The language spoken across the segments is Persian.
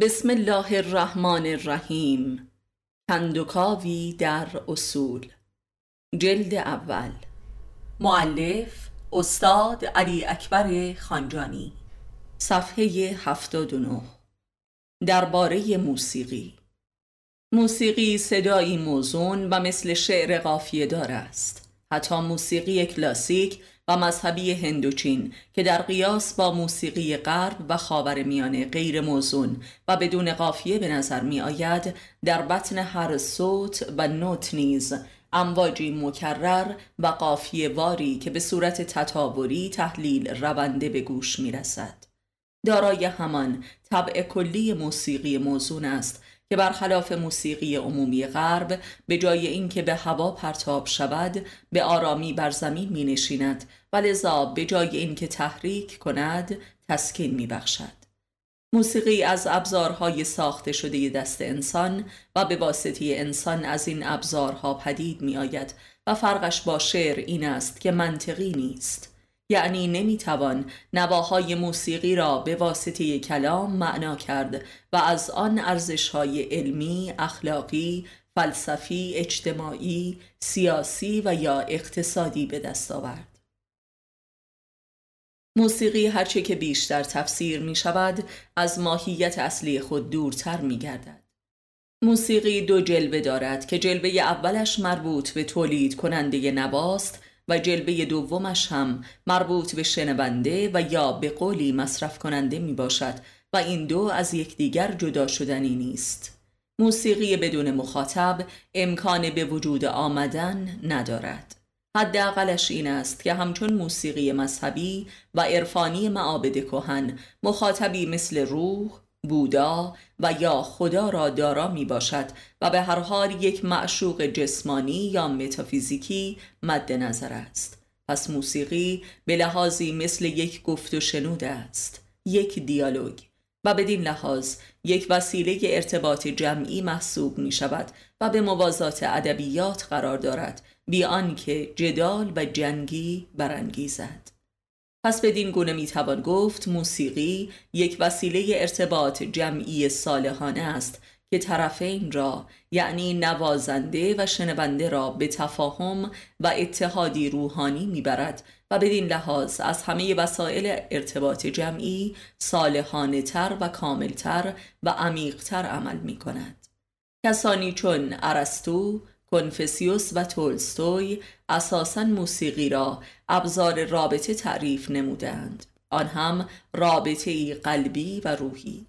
بسم الله الرحمن الرحیم. کندوکاوی در اصول. جلد اول. معلف استاد علی اکبر خانجانی. صفحه 79 درباره موسیقی. موسیقی صدایی موزون و مثل شعر قافیه دار است. حتی موسیقی کلاسیک و مذهبی هندوچین که در قیاس با موسیقی غرب و خاور میانه غیر موزون و بدون قافیه به نظر می آید در بطن هر صوت و نوت نیز امواجی مکرر و قافیه واری که به صورت تطاوری تحلیل رونده به گوش می رسد. دارای همان طبع کلی موسیقی موزون است که برخلاف موسیقی عمومی غرب به جای اینکه به هوا پرتاب شود به آرامی بر زمین می نشیند و لذا به جای اینکه تحریک کند تسکین می بخشد. موسیقی از ابزارهای ساخته شده دست انسان و به واسطه انسان از این ابزارها پدید می آید و فرقش با شعر این است که منطقی نیست یعنی نمی‌توان نواهای موسیقی را به واسطه کلام معنا کرد و از آن ارزشهای علمی، اخلاقی، فلسفی، اجتماعی، سیاسی و یا اقتصادی به دست آورد. موسیقی هرچه که بیشتر تفسیر می شود از ماهیت اصلی خود دورتر می گردد. موسیقی دو جلوه دارد که جلوه اولش مربوط به تولید کننده نواست و جلبه دومش هم مربوط به شنونده و یا به قولی مصرف کننده می باشد و این دو از یکدیگر جدا شدنی نیست. موسیقی بدون مخاطب امکان به وجود آمدن ندارد. حداقلش این است که همچون موسیقی مذهبی و عرفانی معابد کهن مخاطبی مثل روح، بودا و یا خدا را دارا می باشد و به هر حال یک معشوق جسمانی یا متافیزیکی مد نظر است. پس موسیقی به لحاظی مثل یک گفت و شنود است. یک دیالوگ. و بدین لحاظ یک وسیله ارتباط جمعی محسوب می شود و به موازات ادبیات قرار دارد بیان که جدال و جنگی برانگیزد. پس بدین گونه می‌توان گفت موسیقی یک وسیله ارتباط جمعی صالحانه است که طرفین را یعنی نوازنده و شنونده را به تفاهم و اتحادی روحانی می‌برد و بدین لحاظ از همه وسایل ارتباط جمعی صالحانه تر و کاملتر و عمیقتر عمل می کند. کسانی چون ارسطو، کنفسیوس و تولستوی اساسا موسیقی را ابزار رابطه تعریف نمودند آن هم رابطه قلبی و روحی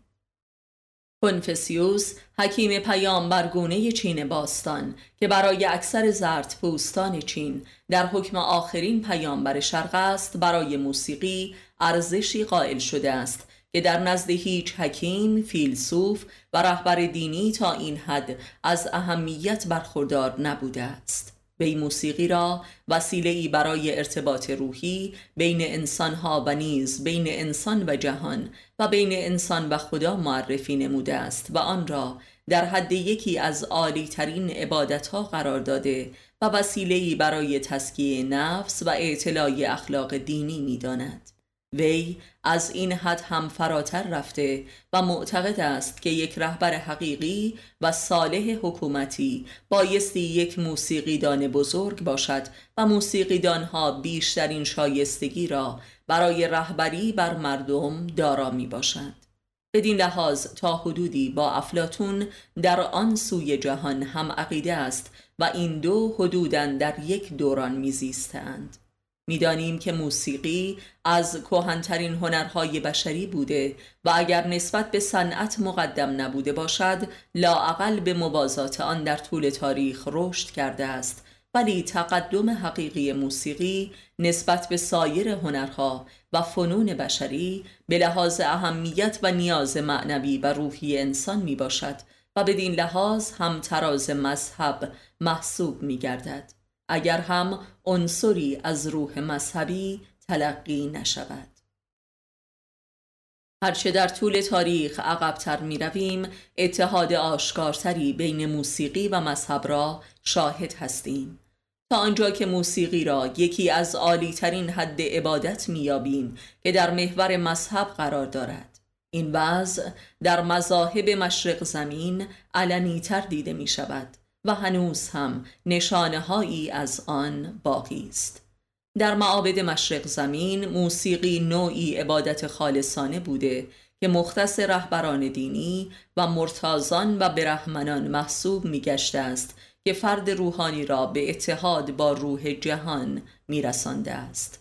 کنفسیوس حکیم پیامبرگونه چین باستان که برای اکثر زرد پوستان چین در حکم آخرین پیامبر شرق است برای موسیقی ارزشی قائل شده است که در نزد هیچ حکیم، فیلسوف و رهبر دینی تا این حد از اهمیت برخوردار نبوده است. وی موسیقی را وسیله ای برای ارتباط روحی بین انسانها و نیز بین انسان و جهان و بین انسان و خدا معرفی نموده است و آن را در حد یکی از عالی ترین عبادت ها قرار داده و وسیله ای برای تسکیه نفس و اعتلاع اخلاق دینی می داند. وی از این حد هم فراتر رفته و معتقد است که یک رهبر حقیقی و صالح حکومتی بایستی یک موسیقیدان بزرگ باشد و موسیقیدانها بیشترین شایستگی را برای رهبری بر مردم دارا می باشند. بدین لحاظ تا حدودی با افلاتون در آن سوی جهان هم عقیده است و این دو حدوداً در یک دوران میزیستند. می‌دانیم که موسیقی از کهنترین هنرهای بشری بوده و اگر نسبت به صنعت مقدم نبوده باشد لاعقل به موازات آن در طول تاریخ رشد کرده است ولی تقدم حقیقی موسیقی نسبت به سایر هنرها و فنون بشری به لحاظ اهمیت و نیاز معنوی و روحی انسان می باشد و بدین لحاظ هم تراز مذهب محسوب می گردد. اگر هم عنصری از روح مذهبی تلقی نشود. هرچه در طول تاریخ عقبتر می رویم اتحاد آشکارتری بین موسیقی و مذهب را شاهد هستیم. تا آنجا که موسیقی را یکی از عالی ترین حد عبادت میابیم که در محور مذهب قرار دارد. این وضع در مذاهب مشرق زمین علنی تر دیده می شود و هنوز هم نشانه هایی از آن باقی است. در معابد مشرق زمین موسیقی نوعی عبادت خالصانه بوده که مختص رهبران دینی و مرتازان و برهمنان محسوب می گشته است که فرد روحانی را به اتحاد با روح جهان می رسانده است.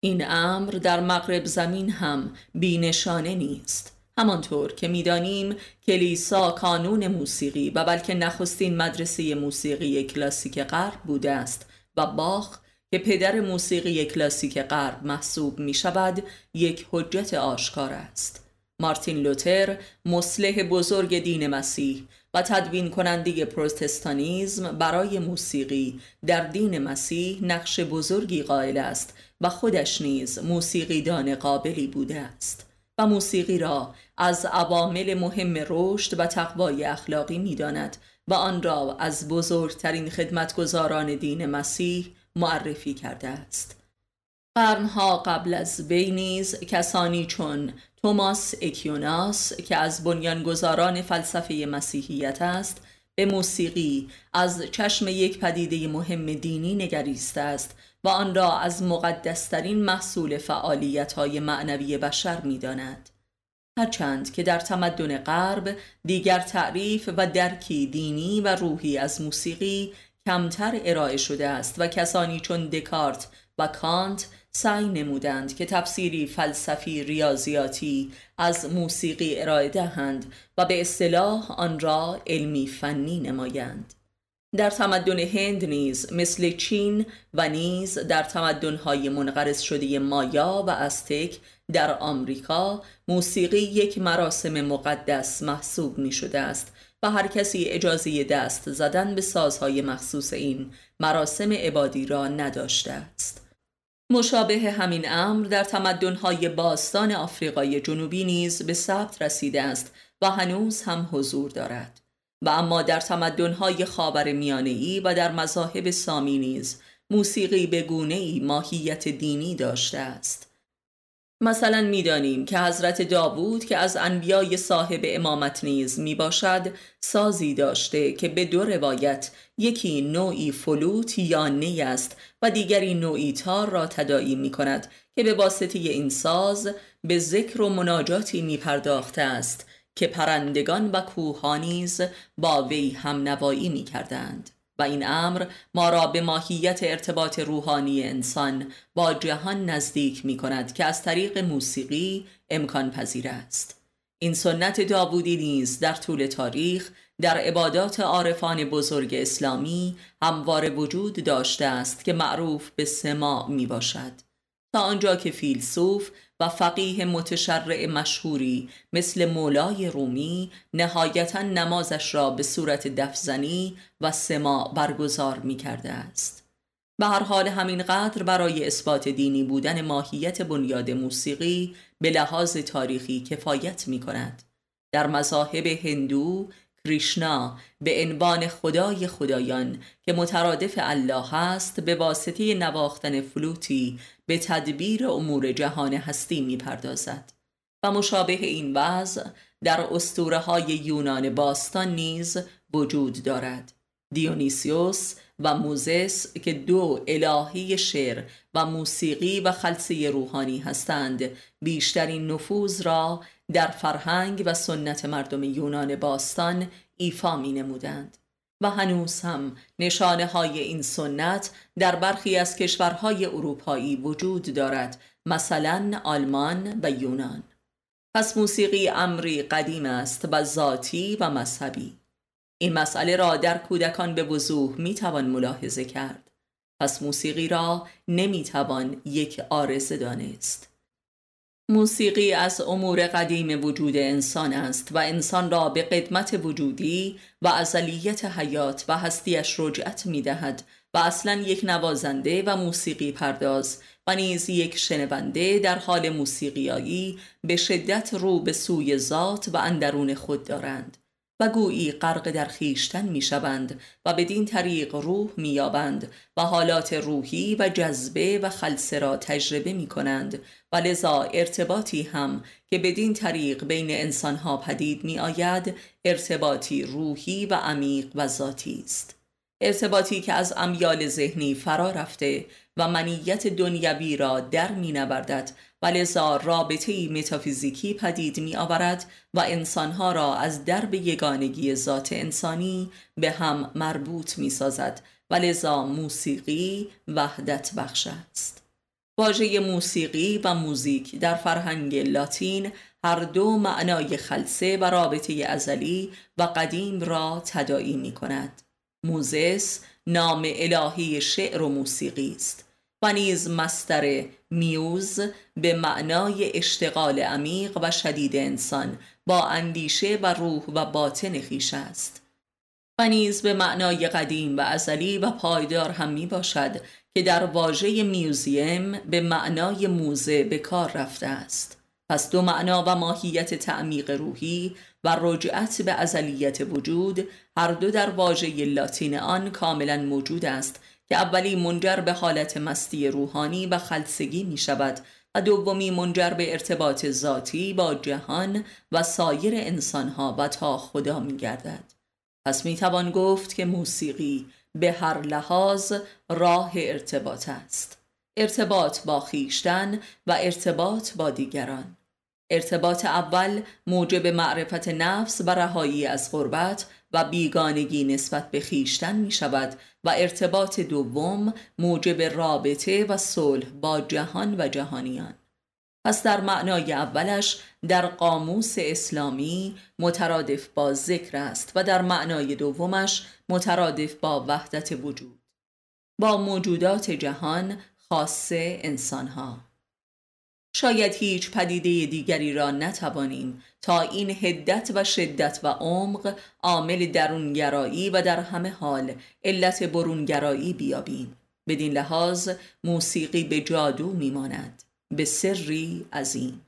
این امر در مغرب زمین هم بینشانه نیست. همانطور که می‌دانیم کلیسا کانون موسیقی و بلکه نخستین مدرسه موسیقی کلاسیک غرب بوده است و باخ که پدر موسیقی کلاسیک غرب محسوب می شود یک حجت آشکار است. مارتین لوتر مسلح بزرگ دین مسیح و تدوین کننده پروتستانیزم برای موسیقی در دین مسیح نقش بزرگی قائل است و خودش نیز موسیقی دان قابلی بوده است. و موسیقی را از عوامل مهم رشد و تقوای اخلاقی می داند و آن را از بزرگترین خدمتگزاران دین مسیح معرفی کرده است. قرنها قبل از وی نیز کسانی چون توماس اکیوناس که از بنیانگذاران فلسفه مسیحیت است به موسیقی از چشم یک پدیده مهم دینی نگریسته است و آن را از مقدسترین محصول فعالیت های معنوی بشر می داند. هرچند که در تمدن غرب دیگر تعریف و درکی دینی و روحی از موسیقی کمتر ارائه شده است و کسانی چون دکارت و کانت سعی نمودند که تفسیری فلسفی ریاضیاتی از موسیقی ارائه دهند و به اصطلاح آن را علمی فنی نمایند در تمدن هند نیز مثل چین و نیز در تمدن‌های منقرض شده مایا و استک در آمریکا موسیقی یک مراسم مقدس محسوب می شده است و هر کسی اجازه دست زدن به سازهای مخصوص این مراسم عبادی را نداشته است. مشابه همین امر در تمدن‌های باستان آفریقای جنوبی نیز به ثبت رسیده است و هنوز هم حضور دارد. و اما در تمدن‌های خاور میانه‌ای و در مذاهب سامی نیز موسیقی به گونه‌ای ماهیت دینی داشته است. مثلا می‌دانیم که حضرت داوود که از انبیای صاحب امامت نیز می باشد سازی داشته که به دو روایت یکی نوعی فلوت یا نی است و دیگری نوعی تار را تدایی می کند که به واسطه این ساز به ذکر و مناجاتی می پرداخته است که پرندگان و کوهانیز با وی هم نوایی می کردند. و این امر ما را به ماهیت ارتباط روحانی انسان با جهان نزدیک می کند که از طریق موسیقی امکان پذیر است این سنت داوودی نیز در طول تاریخ در عبادات عارفان بزرگ اسلامی همواره وجود داشته است که معروف به سما می باشد تا آنجا که فیلسوف و فقیه متشرع مشهوری مثل مولای رومی نهایتا نمازش را به صورت دفزنی و سما برگزار می کرده است. به هر حال همین قدر برای اثبات دینی بودن ماهیت بنیاد موسیقی به لحاظ تاریخی کفایت می کند در مذاهب هندو کریشنا به عنوان خدای خدایان که مترادف الله است به واسطه نواختن فلوتی به تدبیر امور جهان هستی می پردازد و مشابه این وضع در اسطوره های یونان باستان نیز وجود دارد. دیونیسیوس و موزس که دو الهی شعر و موسیقی و خلصه روحانی هستند بیشترین نفوذ را در فرهنگ و سنت مردم یونان باستان ایفا می نمودند و هنوز هم نشانه های این سنت در برخی از کشورهای اروپایی وجود دارد مثلا آلمان و یونان. پس موسیقی امری قدیم است و ذاتی و مذهبی. این مسئله را در کودکان به وضوح می توان ملاحظه کرد. پس موسیقی را نمی توان یک آرزه دانست. موسیقی از امور قدیم وجود انسان است و انسان را به قدمت وجودی و ازلیت حیات و هستیش رجعت می دهد و اصلا یک نوازنده و موسیقی پرداز و نیز یک شنونده در حال موسیقیایی به شدت رو به سوی ذات و اندرون خود دارند. و گویی غرق در خیشتن می شوند و بدین طریق روح می یابند و حالات روحی و جذبه و خلصه را تجربه می کنند و لذا ارتباطی هم که بدین طریق بین انسانها پدید می آید ارتباطی روحی و عمیق و ذاتی است. ارتباطی که از امیال ذهنی فرا رفته و منیت دنیوی را در می نوردد. و لذا رابطه متافیزیکی پدید می آورد و انسانها را از درب یگانگی ذات انسانی به هم مربوط می سازد. و لذا موسیقی وحدت بخش است. واژه موسیقی و موزیک در فرهنگ لاتین هر دو معنای خلصه و رابطه ازلی و قدیم را تداعی می کند. موزس نام الهی شعر و موسیقی است و نیز مستر میوز به معنای اشتغال عمیق و شدید انسان با اندیشه و روح و باطن خیش است. و نیز به معنای قدیم و ازلی و پایدار هم می باشد که در واژه میوزیم به معنای موزه به کار رفته است. پس دو معنا و ماهیت تعمیق روحی و رجعت به ازلیت وجود هر دو در واژه لاتین آن کاملا موجود است که اولی منجر به حالت مستی روحانی و خلصگی می شود و دومی منجر به ارتباط ذاتی با جهان و سایر انسانها و تا خدا می گردد. پس می توان گفت که موسیقی به هر لحاظ راه ارتباط است. ارتباط با خیشتن و ارتباط با دیگران. ارتباط اول موجب معرفت نفس و رهایی از غربت و بیگانگی نسبت به خیشتن می شود و ارتباط دوم موجب رابطه و صلح با جهان و جهانیان. پس در معنای اولش در قاموس اسلامی مترادف با ذکر است و در معنای دومش مترادف با وحدت وجود با موجودات جهان خاصه انسانها. شاید هیچ پدیده دیگری را نتوانیم تا این هدت و شدت و عمق عامل درونگرایی و در همه حال علت برونگرایی بیابیم. بدین لحاظ موسیقی به جادو میماند به سری عظیم.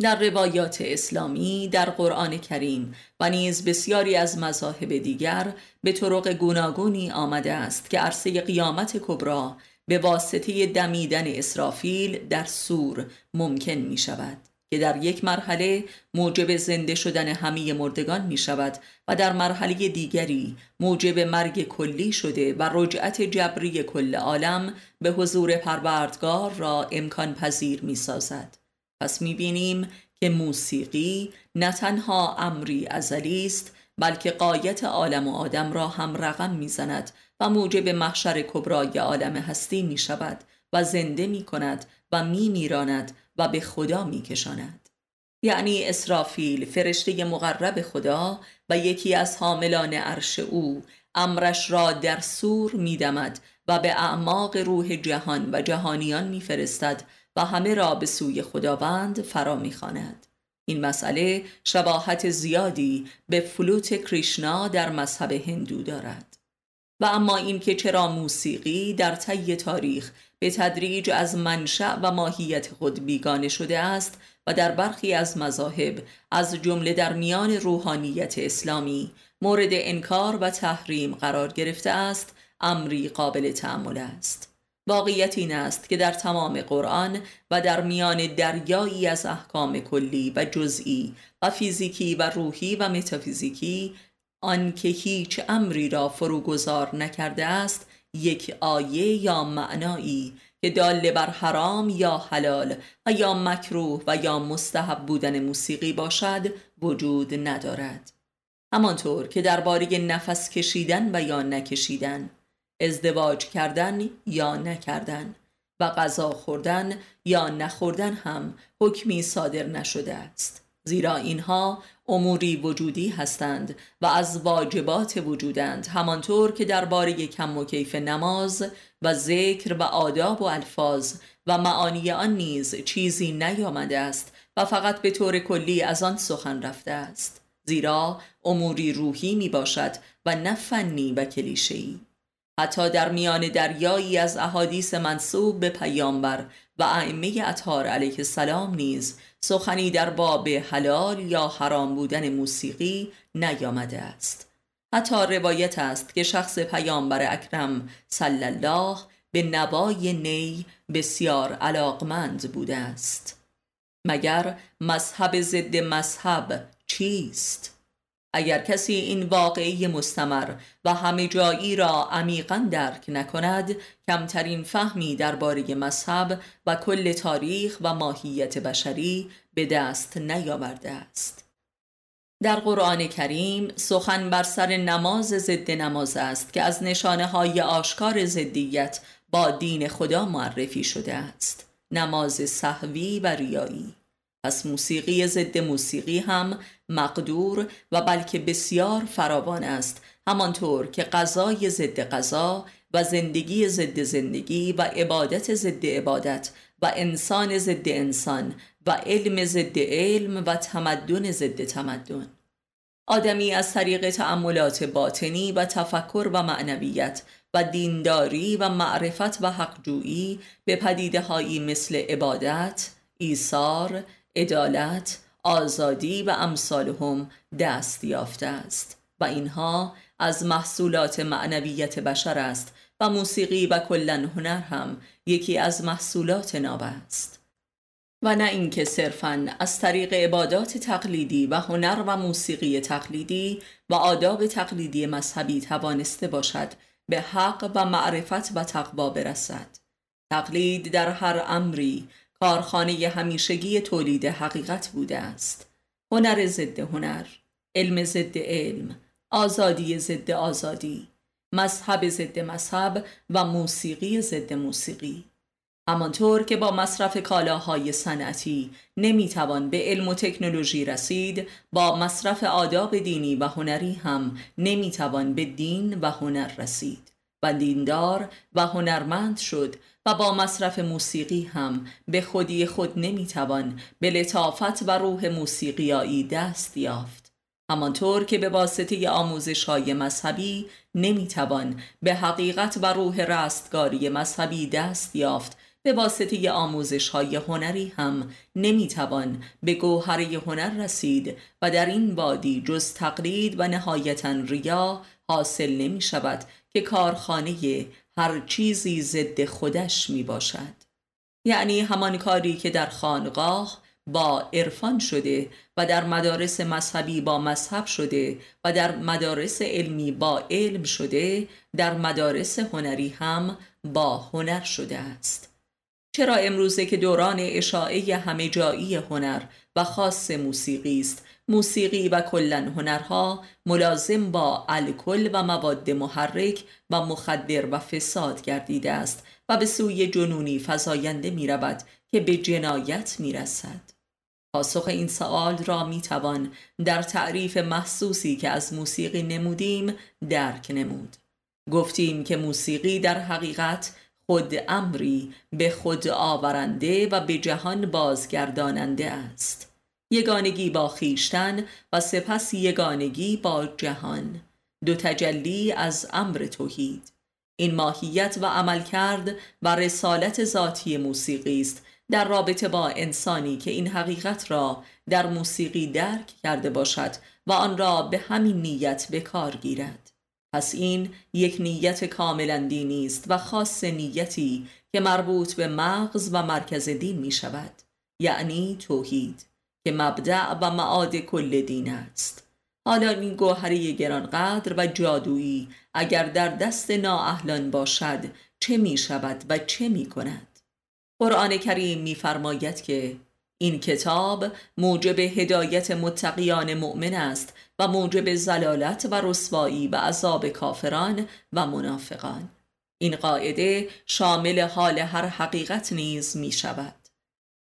در روایات اسلامی در قرآن کریم و نیز بسیاری از مذاهب دیگر به طرق گوناگونی آمده است که عرصه قیامت کبرا به واسطه دمیدن اسرافیل در سور ممکن می شود که در یک مرحله موجب زنده شدن همه مردگان می شود و در مرحله دیگری موجب مرگ کلی شده و رجعت جبری کل عالم به حضور پروردگار را امکان پذیر می سازد. پس می بینیم که موسیقی نه تنها امری ازلی است بلکه قایت عالم و آدم را هم رقم می‌زند و موجب محشر کبرای عالم هستی می شود و زنده می کند و می میراند و به خدا می کشاند. یعنی اسرافیل فرشته مقرب خدا و یکی از حاملان عرش او امرش را در سور میدمد و به اعماق روح جهان و جهانیان میفرستد و همه را به سوی خداوند فرا می‌خواند این مسئله شباهت زیادی به فلوت کریشنا در مذهب هندو دارد و اما اینکه چرا موسیقی در طی تاریخ به تدریج از منشأ و ماهیت خود بیگانه شده است و در برخی از مذاهب از جمله در میان روحانیت اسلامی مورد انکار و تحریم قرار گرفته است امری قابل تأمل است. واقعیت این است که در تمام قرآن و در میان دریایی از احکام کلی و جزئی و فیزیکی و روحی و متافیزیکی آنکه هیچ امری را فروگذار نکرده است یک آیه یا معنایی که دال بر حرام یا حلال و یا مکروه و یا مستحب بودن موسیقی باشد وجود ندارد. همانطور که درباره نفس کشیدن و یا نکشیدن ازدواج کردن یا نکردن و غذا خوردن یا نخوردن هم حکمی صادر نشده است. زیرا اینها اموری وجودی هستند و از واجبات وجودند همانطور که درباره کم و کیف نماز و ذکر و آداب و الفاظ و معانی آن نیز چیزی نیامده است و فقط به طور کلی از آن سخن رفته است. زیرا اموری روحی می باشد و نه فنی و کلیشه‌ای. حتی در میان دریایی از احادیث منصوب به پیامبر و ائمه اطهار علیه السلام نیز سخنی در باب حلال یا حرام بودن موسیقی نیامده است حتی روایت است که شخص پیامبر اکرم صلی الله به نوای نی بسیار علاقمند بوده است مگر مذهب ضد مذهب چیست؟ اگر کسی این واقعی مستمر و همه جایی را عمیقا درک نکند کمترین فهمی درباره مذهب و کل تاریخ و ماهیت بشری به دست نیاورده است. در قرآن کریم سخن بر سر نماز ضد نماز است که از نشانه های آشکار ضدیت با دین خدا معرفی شده است. نماز صحوی و ریایی. پس موسیقی ضد موسیقی هم مقدور و بلکه بسیار فراوان است. همانطور که غذای ضد غذا و زندگی ضد زندگی و عبادت ضد عبادت و انسان ضد انسان و علم ضد علم و تمدن ضد تمدن. آدمی از طریق تأملات باطنی و تفکر و معنویت و دینداری و معرفت و حقجویی به پدیده هایی مثل عبادت، ایثار، عدالت، آزادی و امثالهم دست یافته است و اینها از محصولات معنویت بشر است و موسیقی و کلا هنر هم یکی از محصولات ناب است. و نه اینکه صرفا از طریق عبادات تقلیدی و هنر و موسیقی تقلیدی و آداب تقلیدی مذهبی توانسته باشد به حق و معرفت و تقوا برسد. تقلید در هر امری کارخانه همیشگی تولید حقیقت بوده است. هنر ضد هنر علم ضد علم آزادی ضد آزادی مذهب ضد مذهب و موسیقی ضد موسیقی. همانطور که با مصرف کالاهای صنعتی نمی‌توان به علم و تکنولوژی رسید با مصرف آداب دینی و هنری هم نمی‌توان به دین و هنر رسید. و دیندار و هنرمند شد و با مصرف موسیقی هم به خودی خود نمی‌توان به لطافت و روح موسیقیایی دست یافت. همانطور که به واسطه آموزش های مذهبی نمی‌توان به حقیقت و روح رستگاری مذهبی دست یافت به واسطه آموزش های هنری هم نمی‌توان به گوهره هنر رسید و در این وادی جز تقلید و نهایتا ریا حاصل نمی شود که کارخانه هر چیزی ضد خودش می باشد یعنی همان کاری که در خانقاه با عرفان شده و در مدارس مذهبی با مذهب شده و در مدارس علمی با علم شده در مدارس هنری هم با هنر شده است. چرا امروزه که دوران اشاعه همه جایی هنر و خاص موسیقی است موسیقی و کلا هنرها ملازم با الکل و مواد محرک و مخدر و فساد گردیده است و به سوی جنونی فزاینده می رود که به جنایت می رسد. پاسخ این سوال را می توان در تعریف محسوسی که از موسیقی نمودیم درک نمود. گفتیم که موسیقی در حقیقت خود امری به خود آورنده و به جهان بازگرداننده است. یگانگی با خیشتن و سپس یگانگی با جهان. دو تجلی از امر توحید. این ماهیت و عمل کرد و رسالت ذاتی موسیقی است در رابطه با انسانی که این حقیقت را در موسیقی درک کرده باشد و آن را به همین نیت به کار گیرد. پس این یک نیت کاملا دینی است و خاص نیتی که مربوط به مغز و مرکز دین می شود یعنی توحید. که مبدع و معاد کل دین است. حالا این گوهره گرانقدر و جادویی اگر در دست نااهلان باشد چه می شود و چه می کند؟ قرآن کریم میفرماید که این کتاب موجب هدایت متقیان مؤمن است و موجب زلالت و رسوایی و عذاب کافران و منافقان. این قاعده شامل حال هر حقیقت نیز می شود.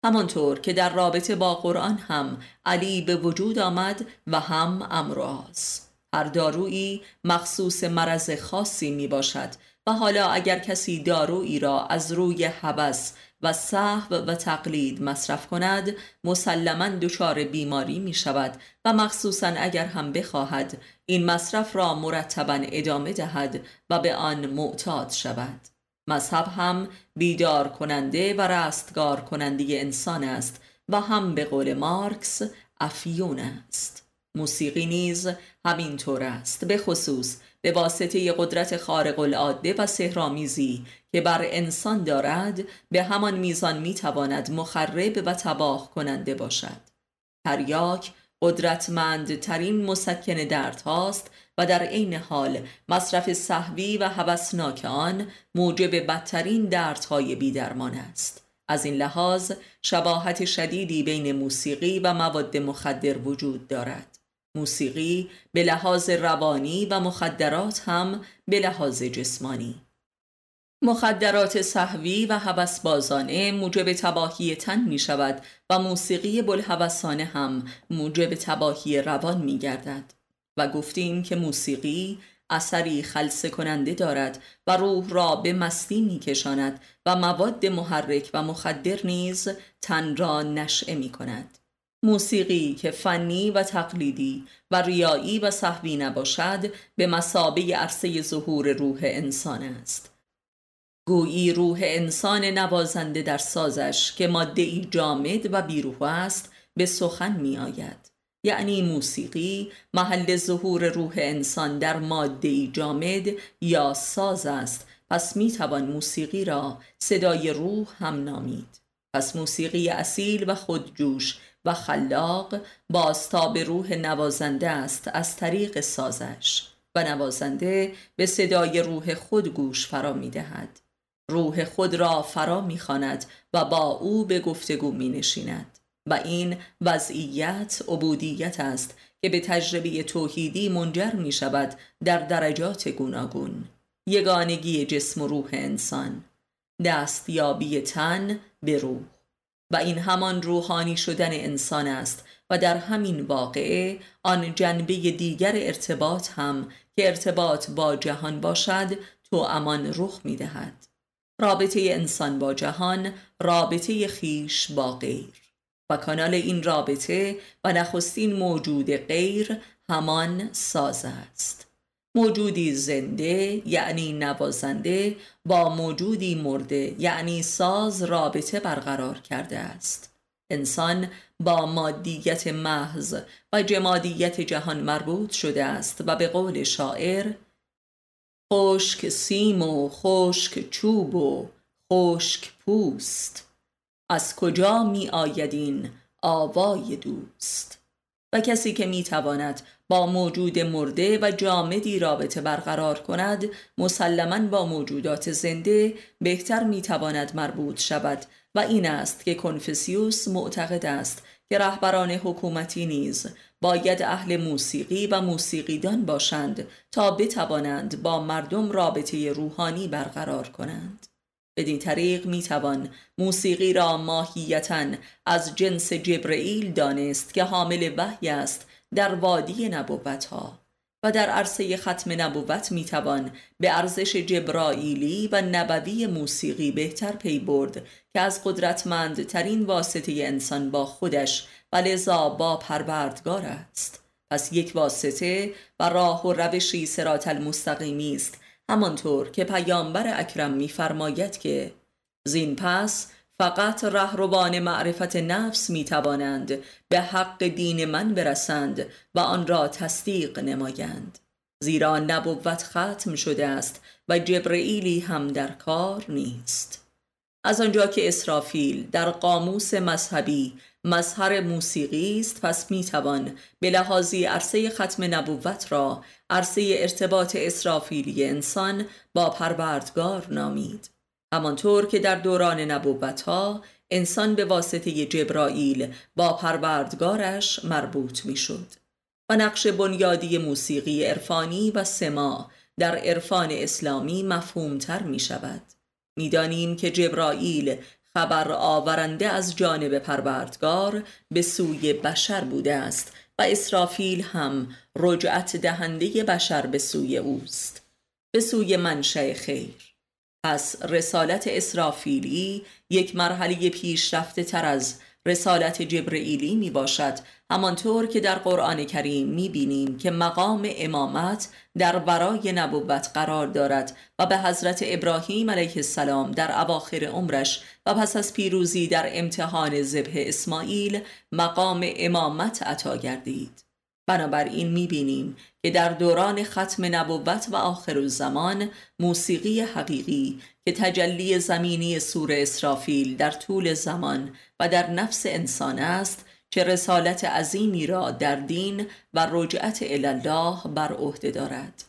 همانطور که در رابطه با قرآن هم علی به وجود آمد و هم امراض. هر دارویی مخصوص مرض خاصی می باشد و حالا اگر کسی دارویی را از روی حبس و صحو و تقلید مصرف کند مسلما دچار بیماری می شود و مخصوصا اگر هم بخواهد این مصرف را مرتبا ادامه دهد و به آن معتاد شود. مذهب هم بیدار کننده و رستگار کننده انسان است و هم به قول مارکس افیون است. موسیقی نیز همینطور است به خصوص به واسطه قدرت خارق العاده و سهرامیزی که بر انسان دارد به همان میزان می‌تواند مخرب و تباه کننده باشد. تریاک قدرتمندترین مسکن درد هاست و در عین حال مصرف صحوی و هوسناک آن موجب بدترین دردهای بیدرمان است. از این لحاظ شباهت شدیدی بین موسیقی و مواد مخدر وجود دارد. موسیقی به لحاظ روانی و مخدرات هم به لحاظ جسمانی. مخدرات صحوی و بازانه موجب تباهی تن می شود و موسیقی بلحوثانه هم موجب تباهی روان می گردد. و گفتیم که موسیقی اثری خلصه کننده دارد و روح را به مستی می کشاند و مواد محرک و مخدر نیز تن را نشعه می کند موسیقی که فنی و تقلیدی و ریایی و صحوی نباشد به مسابه عرصه ظهور روح انسان است. گویی روح انسان نوازنده در سازش که ماده ای جامد و بیروح است به سخن می آید یعنی موسیقی محل ظهور روح انسان در ماده جامد یا ساز است. پس می توان موسیقی را صدای روح هم نامید. پس موسیقی اصیل و خودجوش و خلاق بازتاب روح نوازنده است از طریق سازش و نوازنده به صدای روح خود گوش فرا می دهد روح خود را فرا می‌خواند و با او به گفتگو می نشیند و این وضعیت عبودیت است که به تجربه توحیدی منجر می شود در درجات گوناگون. یگانگی جسم و روح انسان. دستیابی تن به روح. و این همان روحانی شدن انسان است و در همین واقعه آن جنبه دیگر ارتباط هم که ارتباط با جهان باشد تو امان رخ می دهد. رابطه انسان با جهان رابطه خیش با غیر. و کانال این رابطه و نخستین موجود غیر همان ساز است. موجودی زنده یعنی نوازنده با موجودی مرده یعنی ساز رابطه برقرار کرده است. انسان با مادیت محض و جمادیت جهان مربوط شده است و به قول شاعر خشک سیم و خشک چوب و خشک پوست. از کجا می آیدین آوای دوست؟ و کسی که می تواند با موجود مرده و جامدی رابطه برقرار کند مسلما با موجودات زنده بهتر می تواند مربوط شود و این است که کنفسیوس معتقد است که رهبران حکومتی نیز باید اهل موسیقی و موسیقیدان باشند تا بتوانند با مردم رابطه روحانی برقرار کنند. بدین طریق می‌توان موسیقی را ماهیتا از جنس جبرئیل دانست که حامل وحی است در وادی نبوت ها و در عرصه ختم نبوت می‌توان به ارزش جبرائیلی و نبوی موسیقی بهتر پی برد که از قدرتمندترین واسطه انسان با خودش و لذا با پروردگار است. پس یک واسطه و راه و روشی سرات المستقیمی است همانطور که پیامبر اکرم میفرماید که زین پس فقط رهروان معرفت نفس می توانند به حق دین من برسند و آن را تصدیق نمایند. زیرا نبوت ختم شده است و جبرئیلی هم در کار نیست. از آنجا که اسرافیل در قاموس مذهبی مظهر موسیقی است پس می توان به لحاظی عرصه ختم نبوت را عرصه ارتباط اسرافیلی انسان با پروردگار نامید. همانطور که در دوران نبوت ها انسان به واسطه جبرائیل با پروردگارش مربوط می شد و نقش بنیادی موسیقی عرفانی و سما در عرفان اسلامی مفهومتر می شود می‌دانیم که جبرائیل خبر آورنده از جانب پروردگار به سوی بشر بوده است و اسرافیل هم رجعت دهنده بشر به سوی اوست به سوی منشأ خیر. پس رسالت اسرافیلی یک مرحله پیشرفته تر از رسالت جبرئیلی می باشد. همانطور که در قرآن کریم می بینیم که مقام امامت در برای نبوت قرار دارد و به حضرت ابراهیم علیه السلام در اواخر عمرش و پس از پیروزی در امتحان ذبح اسماعیل مقام امامت عطا گردید. بنابراین می‌بینیم که در دوران ختم نبوت و آخر زمان موسیقی حقیقی که تجلی زمینی سور اسرافیل در طول زمان و در نفس انسان است که رسالت عظیمی را در دین و رجعت الله بر عهده دارد.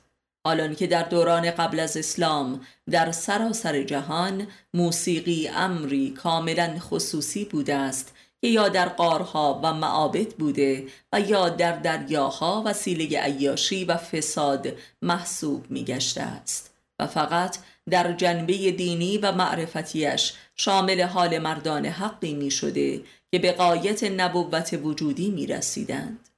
حالان که در دوران قبل از اسلام در سراسر جهان موسیقی امری کاملا خصوصی بوده است که یا در قارها و معابد بوده و یا در دریاها وسیله عیاشی و فساد محسوب می گشته است و فقط در جنبه دینی و معرفتیش شامل حال مردان حقی می شده که به قایت نبوت وجودی می رسیدند.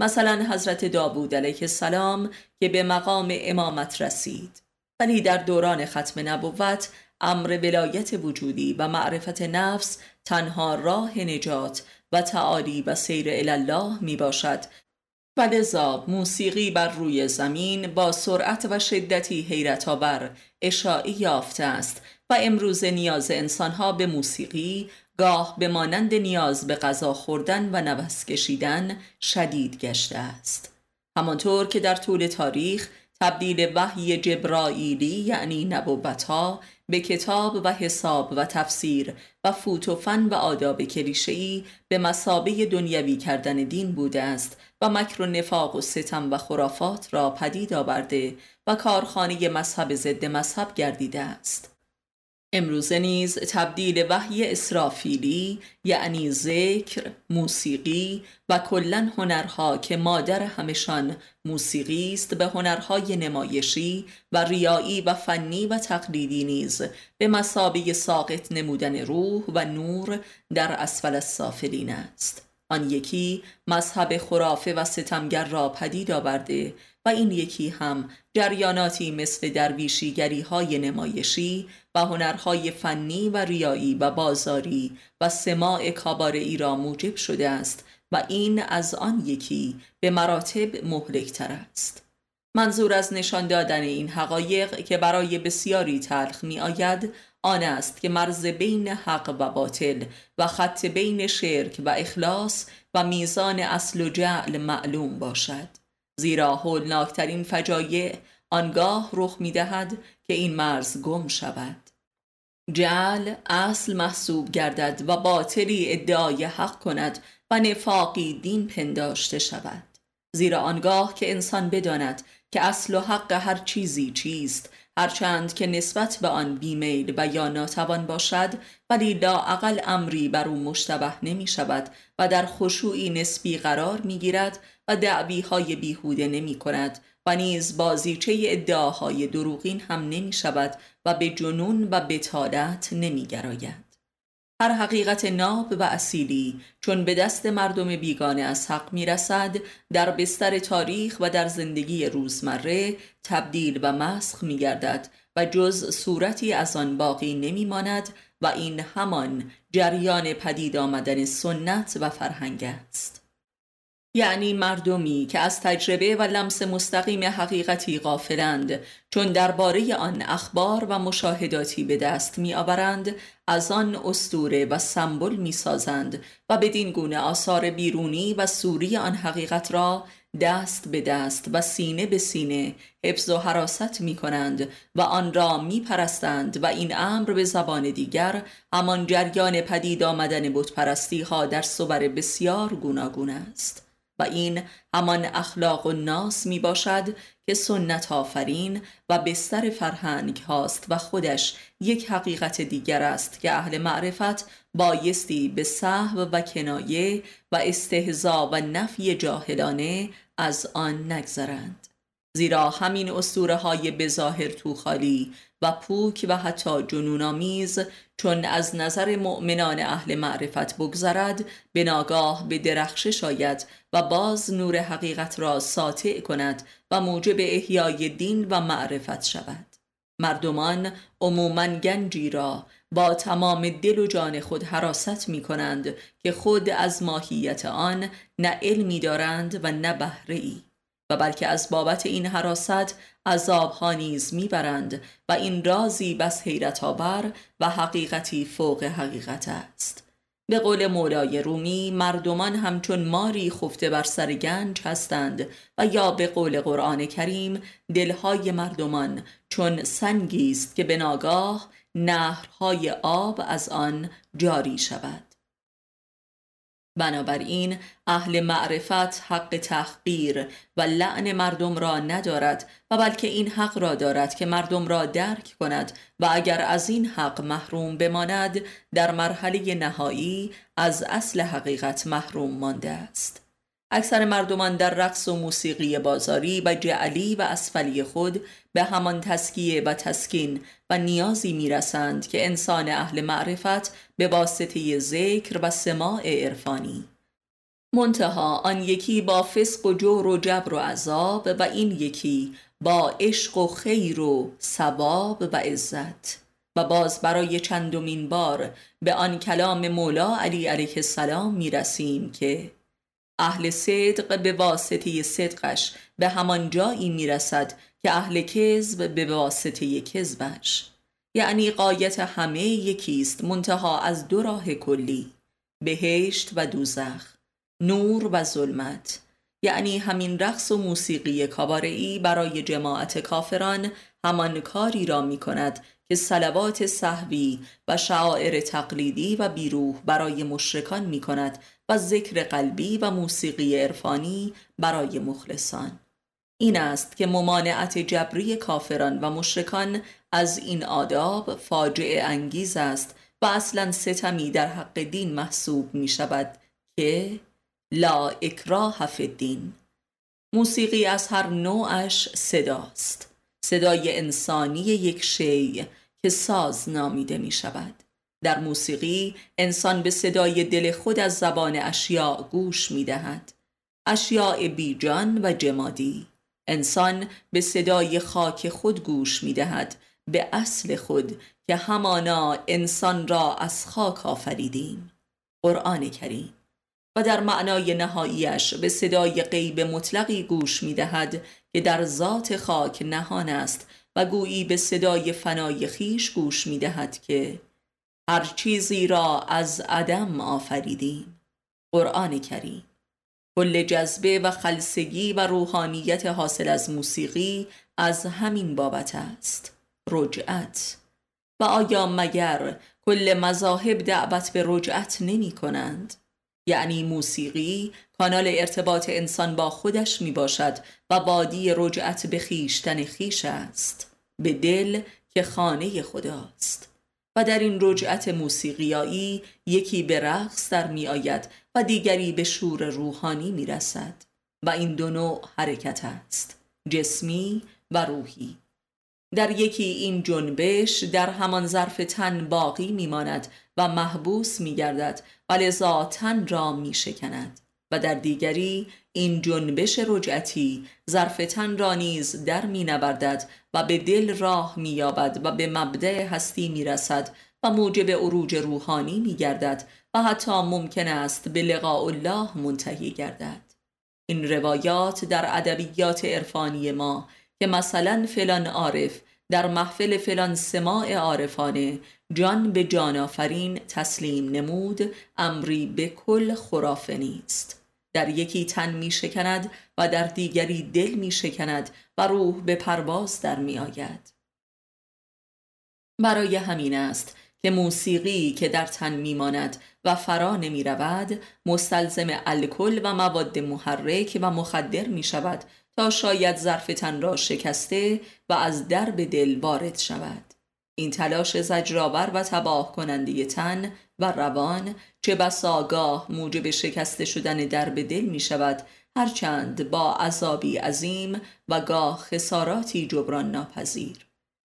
مثلا حضرت داوود علیه السلام که به مقام امامت رسید ولی در دوران ختم نبوت امر ولایت وجودی و معرفت نفس تنها راه نجات و تعالی و سیر الله می باشد و موسیقی بر روی زمین با سرعت و شدتی حیرت آور اشاعی یافته است و امروز نیاز انسانها به موسیقی گاه به مانند نیاز به غذا خوردن و نفس کشیدن شدید گشته است. همانطور که در طول تاریخ تبدیل وحی جبرائیلی یعنی نبوتها به کتاب و حساب و تفسیر و فوت و فن و آداب کلیشه‌ای به مسابه دنیوی کردن دین بوده است و مکر و نفاق و ستم و خرافات را پدید آورده و کارخانه مذهب ضد مذهب گردیده است. امروزه نیز تبدیل وحی اسرافیلی یعنی ذکر، موسیقی و کلا هنرها که مادر همشان موسیقی است به هنرهای نمایشی و ریایی و فنی و تقلیدی نیز به مسابه ساقط نمودن روح و نور در اسفل السافلین است. آن یکی مذهب خرافه و ستمگر را پدید آورده و این یکی هم جریاناتی مثل درویشیگری های نمایشی و هنرهای فنی و ریایی و بازاری و سماع کابارعی را موجب شده است و این از آن یکی به مراتب مهلکتر است. منظور از نشان دادن این حقایق که برای بسیاری تلخ می آید آن است که مرز بین حق و باطل و خط بین شرک و اخلاص و میزان اصل و جعل معلوم باشد. زیرا هولناکترین فجایع آنگاه رخ می دهد که این مرز گم شود. جعل اصل محسوب گردد و باطلی ادعای حق کند و نفاقی دین پنداشته شود. زیرا آنگاه که انسان بداند که اصل و حق هر چیزی چیست هرچند که نسبت به آن بیمیل و یا ناتوان باشد ولی لاعقل امری بر او مشتبه نمی شود و در خشوعی نسبی قرار می گیرد و دعوی های بیهوده نمی کند و نیز بازیچه ادعاهای دروغین هم نمی شود و به جنون و بتالت نمی گراید. هر حقیقت ناب و اصیلی چون به دست مردم بیگانه از حق می رسد در بستر تاریخ و در زندگی روزمره تبدیل و مسخ می گردد و جز صورتی از آن باقی نمی ماند و این همان جریان پدید آمدن سنت و فرهنگ است. یعنی مردمی که از تجربه و لمس مستقیم حقیقتی غافلند. چون درباره آن اخبار و مشاهداتی به دست می آورند از آن استوره و سمبل می سازند و بدین گونه آثار بیرونی و سوری آن حقیقت را دست به دست و سینه به سینه حفظ و حراست می کنند و آن را می پرستند و این امر به زبان دیگر همان جریان پدید آمدن بتپرستی ها در صور بسیار گوناگون است. و این همان اخلاق و ناس می باشد که سنت آفرین و بستر فرهنگ هاست و خودش یک حقیقت دیگر است که اهل معرفت بایستی به صحو و کنایه و استهزا و نفی جاهلانه از آن نگذرند. زیرا همین اسطوره های بظاهر توخالی و پوک و حتی جنونآمیز چون از نظر مؤمنان اهل معرفت بگذرد به ناگاه به درخش شاید و باز نور حقیقت را ساطع کند و موجب احیای دین و معرفت شود. مردمان عموما گنجی را با تمام دل و جان خود حراست می کنند که خود از ماهیت آن نه علمی دارند و نه بهره ای و بلکه از بابت این حراست عذابها نیز می‌برند و این رازی بس حیرت آور و حقیقتی فوق حقیقت است. به قول مولای رومی مردمان همچون ماری خفته بر سر گنج هستند و یا به قول قرآن کریم دلهای مردمان چون سنگی است که به ناگاه نهرهای آب از آن جاری شود. بنابراین اهل معرفت حق تحقیر و لعن مردم را ندارد و بلکه این حق را دارد که مردم را درک کند و اگر از این حق محروم بماند در مرحله نهایی از اصل حقیقت محروم مانده است. اکثر مردمان در رقص و موسیقی بازاری و جعلی و اسفلی خود به همان تسکیه و تسکین و نیازی می‌رسند که انسان اهل معرفت به واسطه ذکر و سماع عرفانی. منتها آن یکی با فسق و جور و جبر و عذاب و این یکی با عشق و خیر و ثواب و عزت. و باز برای چندمین بار به آن کلام مولا علی علیه السلام می رسیم که اهل صدق به واسطه صدقش. به همان جایی می‌رسد که اهل کذب به واسطه کذبش. یعنی قایت همه یکیست منتها از دو راه کلی. بهشت و دوزخ نور و ظلمت. یعنی همین رقص و موسیقی کابارعی برای جماعت کافران همان کاری را می کند که سلوات صحوی و شعائر تقلیدی و بیروح برای مشرکان می کند و ذکر قلبی و موسیقی عرفانی برای مخلصان. این است که ممانعت جبری کافران و مشرکان از این آداب فاجعه انگیز است و اصلا ستمی در حق دین محسوب می شود که لا اکراه فی الدین. موسیقی از هر نوعش صداست. صدای انسانی یک شی که ساز نامیده می شود در موسیقی انسان به صدای دل خود از زبان اشیاء گوش می دهد اشیاء بیجان و جمادی. انسان به صدای خاک خود گوش می دهد به اصل خود که همانا انسان را از خاک آفریدیم. قرآن کریم. و در معنای نهاییش به صدای غیب مطلقی گوش می دهد که در ذات خاک نهان است و گویی به صدای فنای خیش گوش می دهد که هر چیزی را از عدم آفریدیم. قرآن کریم. کل جذبه و خلصگی و روحانیت حاصل از موسیقی از همین بابت است. رجعت. و آیا مگر کل مذاهب دعوت به رجعت نمی کنند؟ یعنی موسیقی کانال ارتباط انسان با خودش می باشد و بادی رجعت به خیشتن خیش است. به دل که خانه خداست. و در این رجعت موسیقیایی یکی به رقص در می آید و دیگری به شور روحانی می رسد و این دو نوع حرکت است جسمی و روحی. در یکی این جنبش در همان ظرف تن باقی میماند و محبوس می گردد و لذا تن را می شکند و در دیگری این جنبش رجعتی ظرف تن را نیز در می و به دل راه می یابد و به مبدع هستی می رسد و موجب عروج روحانی می گردد و حتی ممکن است به لقاء الله منتهی گردد. این روایات در ادبیات عرفانی ما که مثلا فلان عارف در محفل فلان سماع عارفانه جان به جان آفرین تسلیم نمود امری به کل خرافه نیست. در یکی تن می شکند و در دیگری دل می شکند و روح به پرواز در می آید. برای همین است که موسیقی که در تن می ماند و فرا نمی رود مستلزم الکل و مواد محرک و مخدر می شود تا شاید ظرف تن را شکسته و از درب دل وارد شود این تلاش زجرآور و تباه کننده تن و روان چه بس آگاه موجب شکسته شدن درب دل می شود هرچند با عذابی عظیم و گاه خساراتی جبران ناپذیر.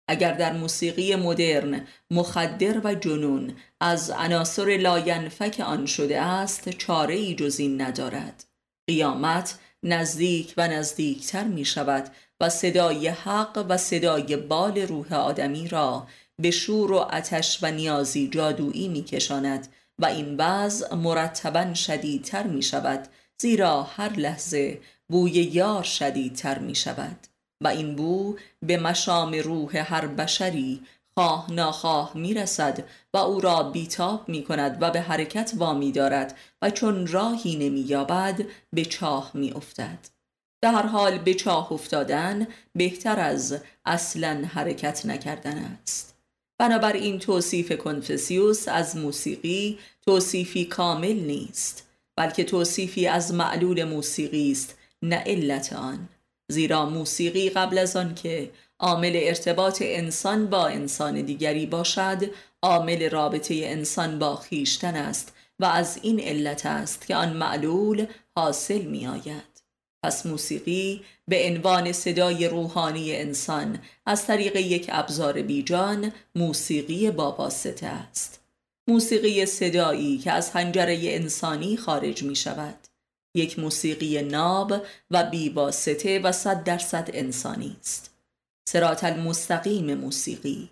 اگر در موسیقی مدرن مخدر و جنون از عناصر لاینفک آن شده است چاره ای جز این ندارد. قیامت نزدیک و نزدیکتر می شود و صدای حق و صدای بال روح آدمی را به شور و آتش و نیازی جادویی میکشاند و این وضع مرتبا شدیدتر می شود زیرا هر لحظه بوی یار شدیدتر می شود و این بو به مشام روح هر بشری خواه ناخواه می رسد و او را بیتاب می کند و به حرکت وامی دارد و چون راهی نمی یابد به چاه می افتد در هر حال به چاه افتادن بهتر از اصلا حرکت نکردن است. بنابراین توصیف کنفسیوس از موسیقی توصیفی کامل نیست بلکه توصیفی از معلول موسیقی است نه علت آن. زیرا موسیقی قبل از آن که عامل ارتباط انسان با انسان دیگری باشد عامل رابطه انسان با خیشتن است و از این علت است که آن معلول حاصل می آید پس موسیقی به عنوان صدای روحانی انسان از طریق یک ابزار بیجان موسیقی با است. موسیقی صدایی که از حنجره انسانی خارج می شود. یک موسیقی ناب و بیواسطه و صد درصد انسانی است. سرات المستقیم موسیقی.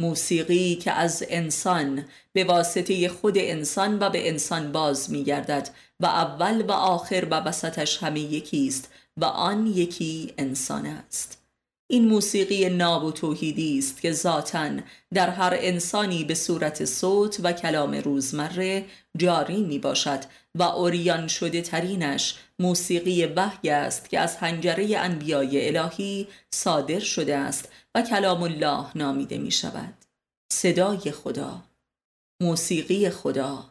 موسیقی که از انسان به واسطه خود انسان و به انسان باز می گردد و اول و آخر و وسطش همه یکی است و آن یکی انسان است. این موسیقی ناب و توحیدی است که ذاتا در هر انسانی به صورت صوت و کلام روزمره جاری می باشد و اوریان شده ترینش موسیقی وحی است که از حنجره انبیای الهی صادر شده است و کلام الله نامیده می شود صدای خدا موسیقی خدا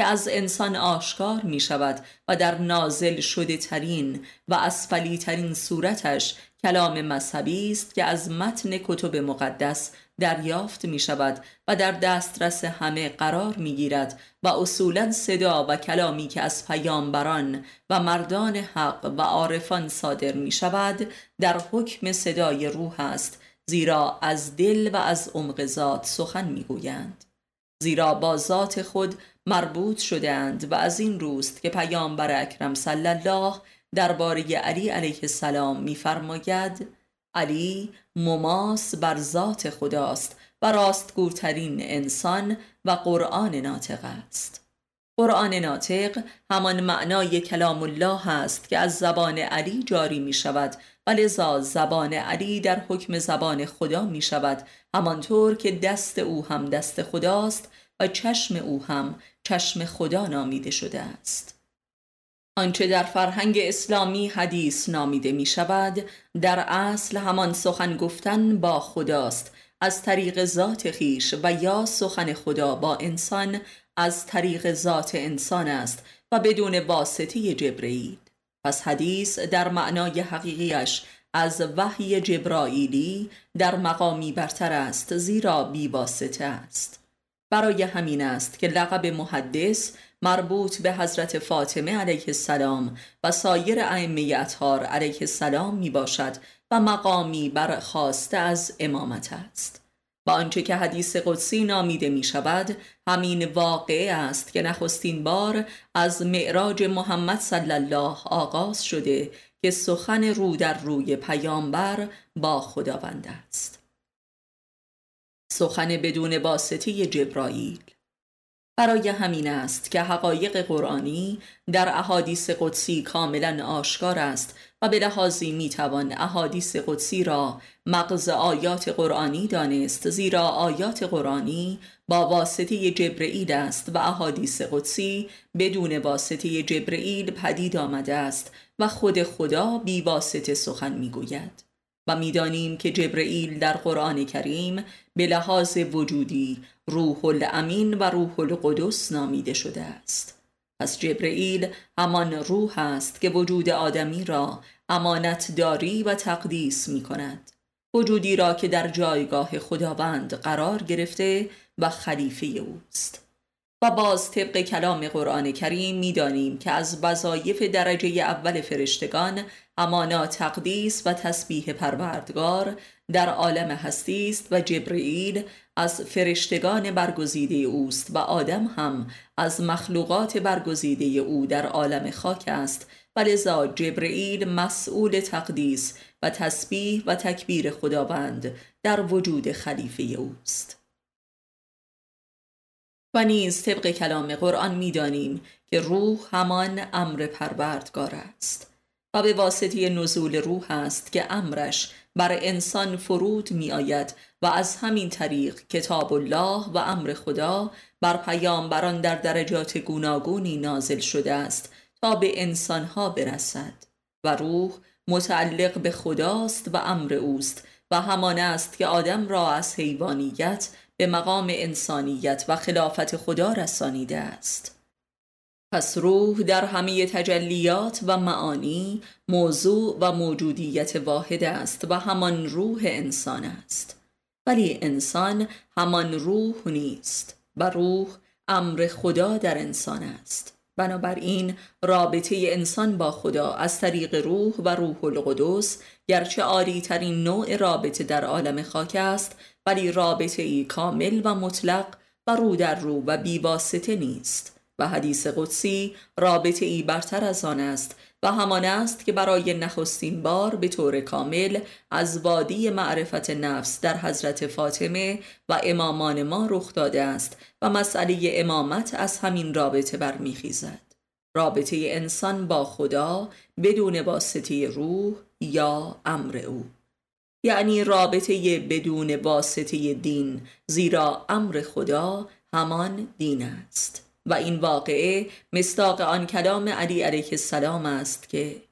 که از انسان آشکار می شود و در نازل شده ترین و اسفلی ترین صورتش کلام مذهبی است که از متن کتب مقدس دریافت می شود و در دسترس همه قرار می گیرد و اصولا صدا و کلامی که از پیامبران و مردان حق و عارفان صادر می شود در حکم صدای روح است زیرا از دل و از عمق ذات سخن می گویند زیرا با ذات خود مربوط شدند و از این روست که پیامبر اکرم صلی الله درباره علی علیه السلام میفرماید علی مماس بر ذات خداست و راستگوترین انسان و قرآن ناطق است. قرآن ناطق همان معنای کلام الله است که از زبان علی جاری می شود و لذا زبان علی در حکم زبان خدا می شود همانطور که دست او هم دست خداست و چشم او هم چشم خدا نامیده شده است. آنچه در فرهنگ اسلامی حدیث نامیده می شود در اصل همان سخن گفتن با خداست. از طریق ذات خیش و یا سخن خدا با انسان از طریق ذات انسان است و بدون واسطه جبرئیل. پس حدیث در معنای حقیقیش از وحی جبرائیلی در مقامی برتر است زیرا بی واسطه است. برای همین است که لقب محدث مربوط به حضرت فاطمه علیه السلام و سایر ائمه اطهار علیه السلام می باشد و مقامی برخواسته از امامت است. با آنچه که حدیث قدسی نامیده می شود همین واقعه است که نخستین بار از معراج محمد صلی الله آغاز شده که سخن رو در روی پیامبر با خداوند است. سخن بدون واسطه جبرائیل. برای همین است که حقایق قرآنی در احادیث قدسی کاملا آشکار است و به لحاظی می‌توان احادیث قدسی را مغز آیات قرآنی دانست زیرا آیات قرآنی با واسطه جبرئیل است و احادیث قدسی بدون واسطه جبرئیل پدید آمده است و خود خدا بی واسطه سخن می‌گوید. و می‌دانیم که جبرئیل در قرآن کریم به لحاظ وجودی روح الامین و روح القدس نامیده شده است. پس جبرئیل همان روح است که وجود آدمی را امانت داری و تقدیس می کند وجودی را که در جایگاه خداوند قرار گرفته و خلیفه اوست. و باز طبق کلام قرآن کریم می‌دانیم که از وظایف درجه اول فرشتگان همانا تقدیس و تسبیح پروردگار در عالم هستی است و جبرئیل از فرشتگان برگزیده اوست و آدم هم از مخلوقات برگزیده او در عالم خاک است و لذا جبرئیل مسئول تقدیس و تسبیح و تکبیر خداوند در وجود خلیفه اوست. و نیز طبق کلام قرآن می‌دانیم که روح همان امر پروردگار است و به واسطه نزول روح است که امرش بر انسان فرود می آید و از همین طریق کتاب الله و امر خدا بر پیامبران در درجات گوناگونی نازل شده است تا به انسانها برسد و روح متعلق به خداست و امر اوست و همان است که آدم را از حیوانیت به مقام انسانیت و خلافت خدا رسانیده است. پس روح در همه تجلیات و معانی موضوع و موجودیت واحد است و همان روح انسان است. ولی انسان همان روح نیست و روح امر خدا در انسان است. بنابراین رابطه انسان با خدا از طریق روح و روح القدس گرچه عالی ترین نوع رابطه در عالم خاک است ولی رابطه ای کامل و مطلق و رو در رو و بیواسطه نیست. و حدیث قدسی رابطه ای برتر از آن است و همان است که برای نخستین بار به طور کامل از وادی معرفت نفس در حضرت فاطمه و امامان ما رخ داده است و مسئله امامت از همین رابطه برمیخیزد. رابطه انسان با خدا بدون واسطه روح یا امر او. یعنی رابطه بدون واسطه دین زیرا امر خدا همان دین است. و این واقعه مستاق آن کلام علی علیه السلام است که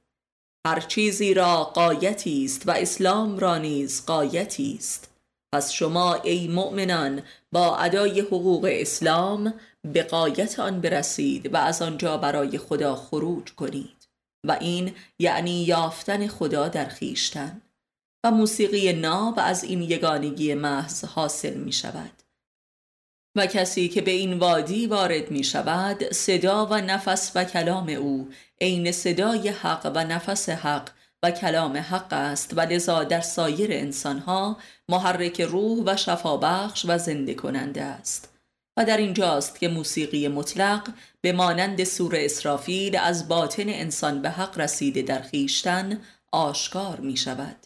هر چیزی را قایتی است و اسلام را نیز قایتی است. پس شما ای مؤمنان با ادای حقوق اسلام به قایت آن برسید و از آنجا برای خدا خروج کنید. و این یعنی یافتن خدا در خیشتن. و موسیقی ناب از این یگانگی محض حاصل می شود. و کسی که به این وادی وارد می شود صدا و نفس و کلام او عین صدای حق و نفس حق و کلام حق است و لذا در سایر انسانها محرک روح و شفابخش و زنده کننده است. و در اینجاست که موسیقی مطلق به مانند سور اسرافیل از باطن انسان به حق رسیده در خیشتن آشکار می شود.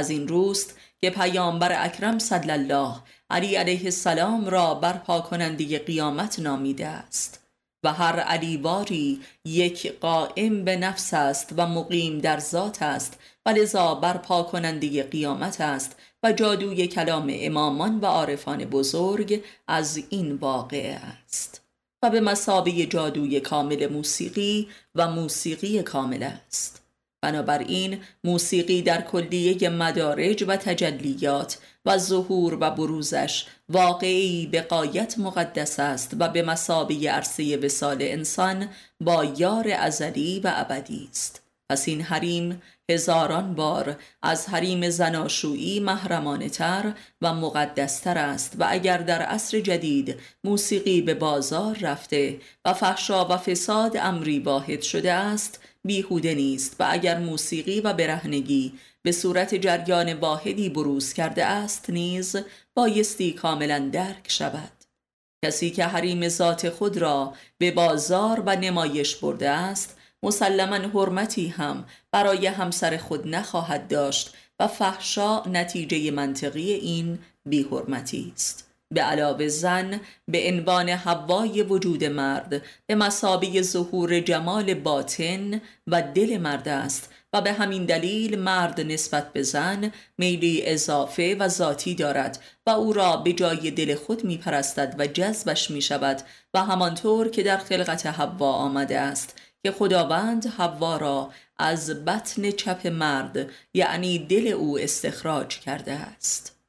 از این روست که پیامبر اکرم صلی الله علی علیه السلام را برپا کننده قیامت نامیده است. و هر علیواری یک قائم به نفس است و مقیم در ذات است و لذا برپا کننده قیامت است و جادوی کلام امامان و عارفان بزرگ از این واقعه است. و به مسابه جادوی کامل موسیقی و موسیقی کامل است. بنابراین موسیقی در کلیه مدارج و تجلیات و ظهور و بروزش واقعی به قایت مقدس است و به مسابه عرصه وسال انسان با یار ازلی و ابدی است. پس این حریم هزاران بار از حریم زناشویی محرمانه تر و مقدستر است و اگر در عصر جدید موسیقی به بازار رفته و فحشا و فساد امری واحد شده است بیهوده نیست و اگر موسیقی و برهنگی به صورت جریان واحدی بروز کرده است نیز بایستی کاملا درک شود. کسی که حریم ذات خود را به بازار و نمایش برده است مسلما حرمتی هم برای همسر خود نخواهد داشت و فحشا نتیجه منطقی این بیحرمتی است. به علاوه زن به عنوان هوای وجود مرد به مسابه ظهور جمال باطن و دل مرد است و به همین دلیل مرد نسبت به زن میلی اضافه و ذاتی دارد و او را به جای دل خود می پرستد و جذبش می شود و همانطور که در خلقت حوا آمده است که خداوند حوا را از بطن چپ مرد یعنی دل او استخراج کرده است.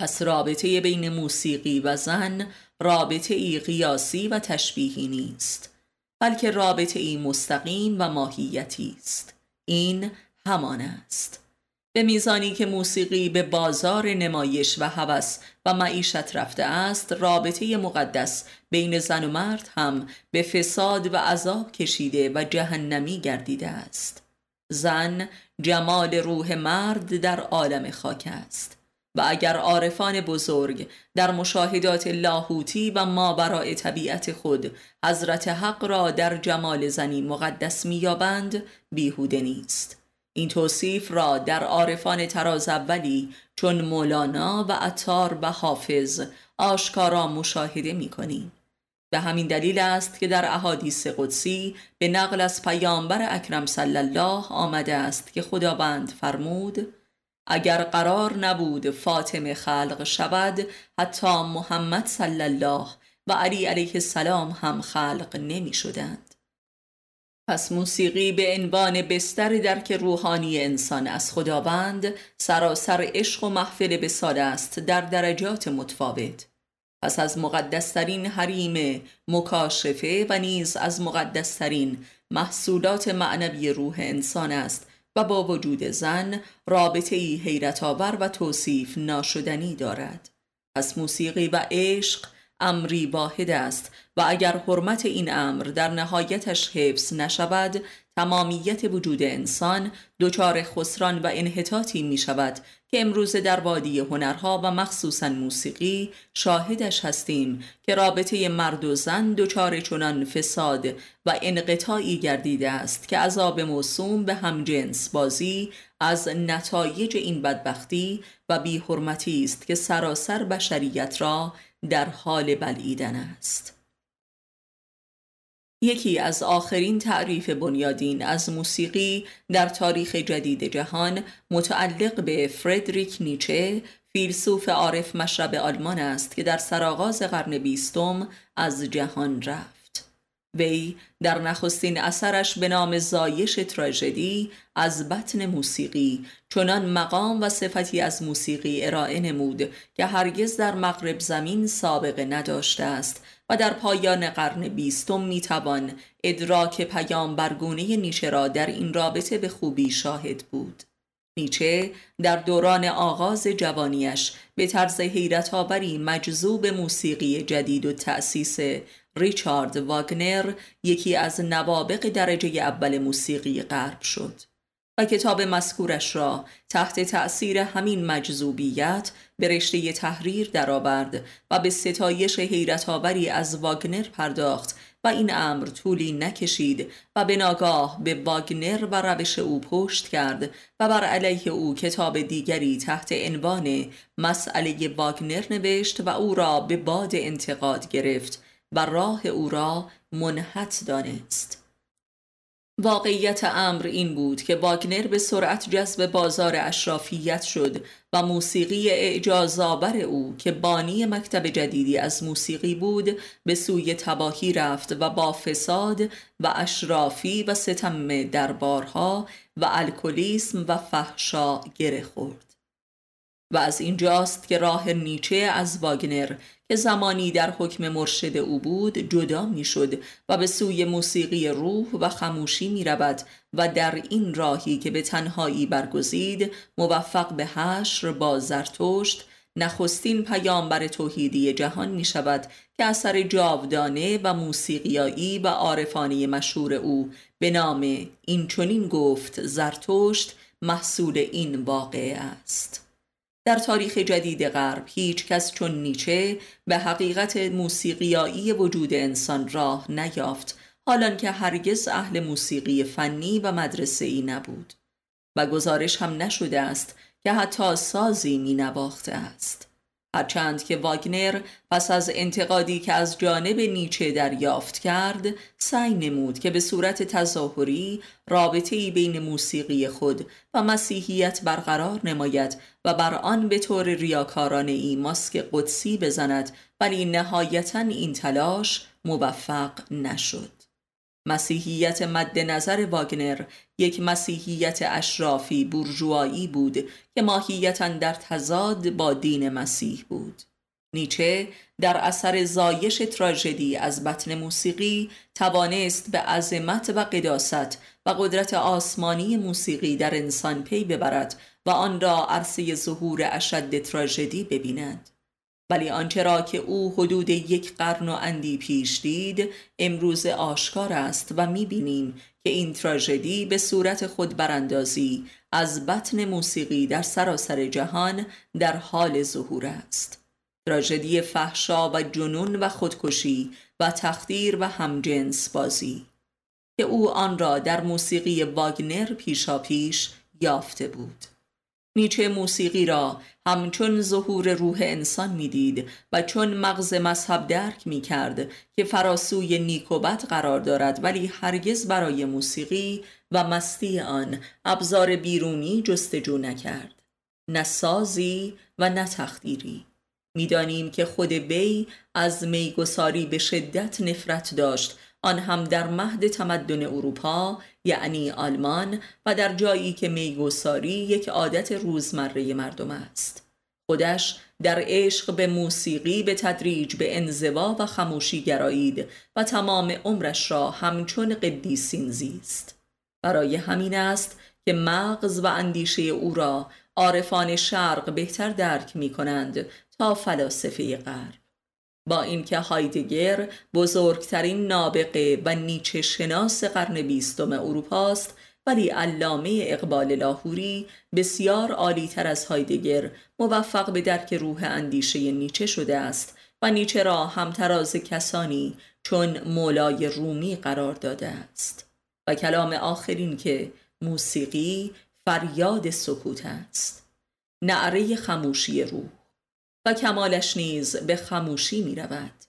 پس رابطه بین موسیقی و زن رابطه ای قیاسی و تشبیهی نیست بلکه رابطه ای مستقیم و ماهیتی است. این همان است. به میزانی که موسیقی به بازار نمایش و هوس و معیشت رفته است رابطه مقدس بین زن و مرد هم به فساد و عذاب کشیده و جهنمی گردیده است. زن جمال روح مرد در عالم خاک است. و اگر عارفان بزرگ در مشاهدات لاهوتی و ما برای طبیعت خود حضرت حق را در جمال زنی مقدس میابند بیهوده نیست این توصیف را در عارفان تراز اولی چون مولانا و عطار و حافظ آشکارا مشاهده می کنیم. به همین دلیل است که در احادیث قدسی به نقل از پیامبر اکرم صلی الله آمده است که خداوند فرمود اگر قرار نبود فاطمه خلق شود حتی محمد صلی الله و علی علیه السلام هم خلق نمی شدند. پس موسیقی به عنوان بستر درک روحانی انسان از خداوند سراسر عشق و محفل بساده است در درجات متفاوت پس از مقدسترین حریم مکاشفه و نیز از مقدسترین محصولات معنوی روح انسان است و با وجود زن رابطه ای حیرت آور و توصیف ناشدنی دارد. پس موسیقی و عشق امری واحد است و اگر حرمت این امر در نهایتش حفظ نشود تمامیت وجود انسان دچار خسران و انحطاطی می شود که امروز در وادی هنرها و مخصوصا موسیقی شاهدش هستیم که رابطه مرد و زن دچار چنان فساد و انقطاعی گردیده است که عذاب موسوم به همجنس بازی از نتایج این بدبختی و بیحرمتی است که سراسر بشریت را در حال بلعیدن است. یکی از آخرین تعریف بنیادین از موسیقی در تاریخ جدید جهان متعلق به فردریک نیچه فیلسوف عارف مشرب آلمان است که در سرآغاز قرن بیستم از جهان رفت. وی در نخستین اثرش به نام زایش تراژدی از بطن موسیقی چنان مقام و صفتی از موسیقی ارائه نمود که هرگز در مغرب زمین سابقه نداشته است و در پایان قرن بیستم می‌توان ادراک پیامبرگونه نیچه را در این رابطه به خوبی شاهد بود. نیچه در دوران آغاز جوانیش به طرز حیرت آوری مجذوب موسیقی جدید و تأسیس ریچارد واگنر یکی از نوابق درجه اول موسیقی غرب شد و کتاب مذکورش را تحت تأثیر همین مجذوبیت به رشته تحریر درآورد و به ستایش حیرت آوری از واگنر پرداخت و این امر طولی نکشید و به ناگاه به واگنر و روش او پشت کرد و بر علیه او کتاب دیگری تحت عنوان مسئله واگنر نوشت و او را به باد انتقاد گرفت و راه او را منحت دانست. واقعیت امر این بود که واگنر به سرعت جذب بازار اشرافیت شد و موسیقی اعجازآور او که بانی مکتب جدیدی از موسیقی بود به سوی تباهی رفت و با فساد و اشرافی و ستم دربارها و الکلیسم و فحشا گره خورد. و از اینجاست که راه نیچه از واگنر که زمانی در حکم مرشد او بود جدا می شد و به سوی موسیقی روح و خموشی می رود و در این راهی که به تنهایی برگزید موفق به حشر با زرتشت نخستین پیامبر توحیدی جهان می شود که اثر جاودانه و موسیقیایی و عارفانه مشهور او به نام این چنین گفت زرتشت محصول این واقعه است. در تاریخ جدید غرب هیچ کس چون نیچه به حقیقت موسیقیایی وجود انسان راه نیافت حالان که هرگز اهل موسیقی فنی و مدرسه ای نبود و گزارش هم نشده است که حتی سازی می نواخته است. هرچند که واگنر پس از انتقادی که از جانب نیچه دریافت کرد سعی نمود که به صورت تظاهری رابطه بین موسیقی خود و مسیحیت برقرار نماید و بر آن به طور ریاکارانه ای ماسک قدسی بزند ولی نهایتا این تلاش موفق نشد. مسیحیت مد نظر واگنر یک مسیحیت اشرافی بورژوایی بود که ماهیتا در تضاد با دین مسیح بود. نیچه در اثر زایش تراژدی از بطن موسیقی توانست به عظمت و قداست و قدرت آسمانی موسیقی در انسان پی ببرد و آن را عرصه ظهور اشد تراژدی ببیند. ولی آنچه را که او حدود یک قرن و اندی پیش دید امروز آشکار است و می‌بینیم که این تراژدی به صورت خود براندازی از بطن موسیقی در سراسر جهان در حال ظهور است. تراژدی فحشا و جنون و خودکشی و تخدیر و همجنس بازی که او آن را در موسیقی واگنر پیشا پیش یافته بود. نیچه موسیقی را. همچون ظهور روح انسان می‌دید و چون مغز مذهب درک می کرد که فراسوی نیک و بد قرار دارد ولی هرگز برای موسیقی و مستی آن ابزار بیرونی جستجو نکرد. نه سازی و نه تخدیری. می‌دانیم که خود وی از میگساری به شدت نفرت داشت آن هم در مهد تمدن اروپا یعنی آلمان و در جایی که میگساری یک عادت روزمره مردم است. خودش در عشق به موسیقی به تدریج به انزوا و خموشی گرایید و تمام عمرش را همچون قدیسین زیست. برای همین است که مغز و اندیشه او را عارفان شرق بهتر درک می کنند تا فلاسفه غرب. با اینکه هایدگر بزرگترین نابغه و نیچه شناس قرن بیستم اروپاست ولی علامه اقبال لاهوری بسیار عالیتر از هایدگر موفق به درک روح اندیشه نیچه شده است و نیچه را همتراز کسانی چون مولای رومی قرار داده است. و کلام آخرین که موسیقی فریاد سکوت است. نعره خموشی روح و کمالش نیز به خموشی می رود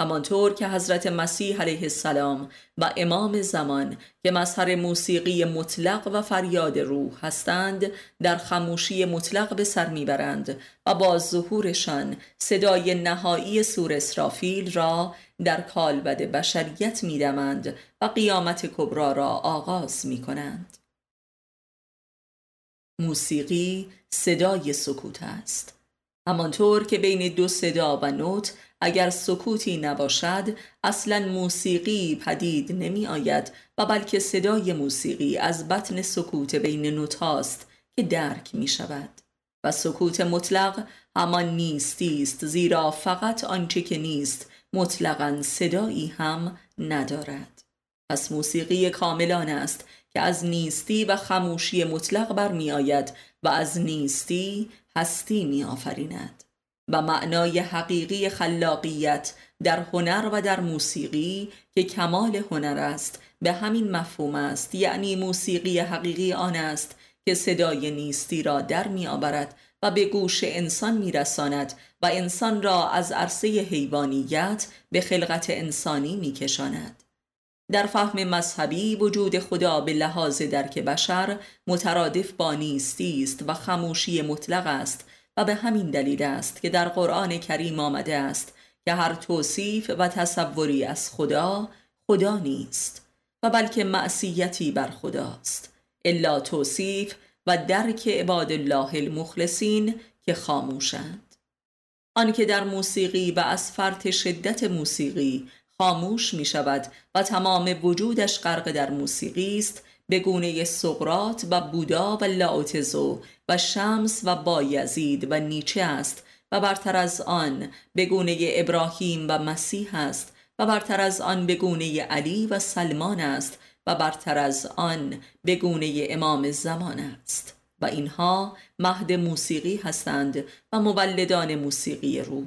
همانطور که حضرت مسیح علیه السلام و امام زمان که مظهر موسیقی مطلق و فریاد روح هستند در خموشی مطلق به سر می‌برند و با ظهورشان صدای نهایی سور اسرافیل را در کالبد بشریت میدمند و قیامت کبرا را آغاز می کنند. موسیقی صدای سکوت است همانطور که بین دو صدا و نوت اگر سکوتی نباشد اصلا موسیقی پدید نمی آید و بلکه صدای موسیقی از بطن سکوت بین نوت هاست که درک می شود و سکوت مطلق همان نیستی است زیرا فقط آنچه که نیست مطلقا صدایی هم ندارد. پس موسیقی کاملان است که از نیستی و خموشی مطلق برمی آید و از نیستی هستی می آفریند و معنای حقیقی خلاقیت در هنر و در موسیقی که کمال هنر است به همین مفهوم است یعنی موسیقی حقیقی آن است که صدای نیستی را در می آورد و به گوش انسان می رساند و انسان را از عرصه حیوانیت به خلقت انسانی می کشاند. در فهم مذهبی وجود خدا به لحاظ درک بشر مترادف با نیستی است و خموشی مطلق است و به همین دلیل است که در قرآن کریم آمده است که هر توصیف و تصوری از خدا خدا نیست و بلکه معصیتی بر خداست الا توصیف و درک عباد الله المخلصین که خاموشند. آنکه در موسیقی و از فرط شدت موسیقی خاموش می شود و تمام وجودش غرق در موسیقی است به گونه سقرات و بودا و لاوتزو و شمس و بایزید و نیچه است و برتر از آن به گونه ابراهیم و مسیح است و برتر از آن به گونه علی و سلمان است و برتر از آن به گونه امام زمان است. و اینها مهد موسیقی هستند و مولدان موسیقی روح.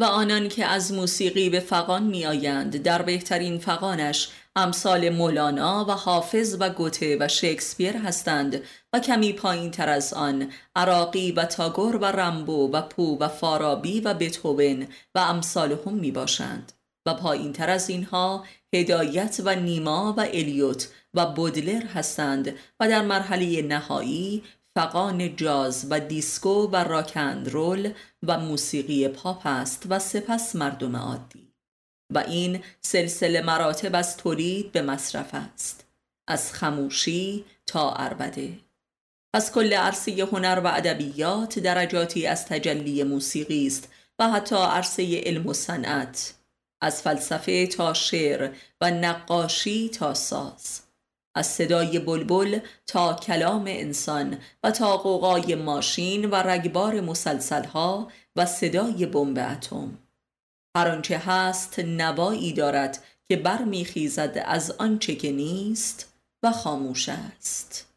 و آنان که از موسیقی به فقان می آیند در بهترین فقانش امثال مولانا و حافظ و گوته و شکسپیر هستند و کمی پایین تر از آن عراقی و تاگور و رمبو و پو و فارابی و بتوون و امثال هم می باشند و پایین تر از اینها هدایت و نیما و الیوت و بودلر هستند و در مرحله نهایی فغان جاز و دیسکو و rock and roll و موسیقی پاپ است و سپس مردم عادی. و این سلسله مراتب از تولید به مصرف است. از خموشی تا عربده از کل عرصه هنر و ادبیات درجاتی از تجلی موسیقی است و حتی عرصه علم و صنعت از فلسفه تا شعر و نقاشی تا ساز. از صدای بلبل تا کلام انسان و تا قوقای ماشین و رگبار مسلسلها و صدای بمب اتم. هر آنچه هست نوایی دارد که برمیخیزد از آنچه که نیست و خاموش است.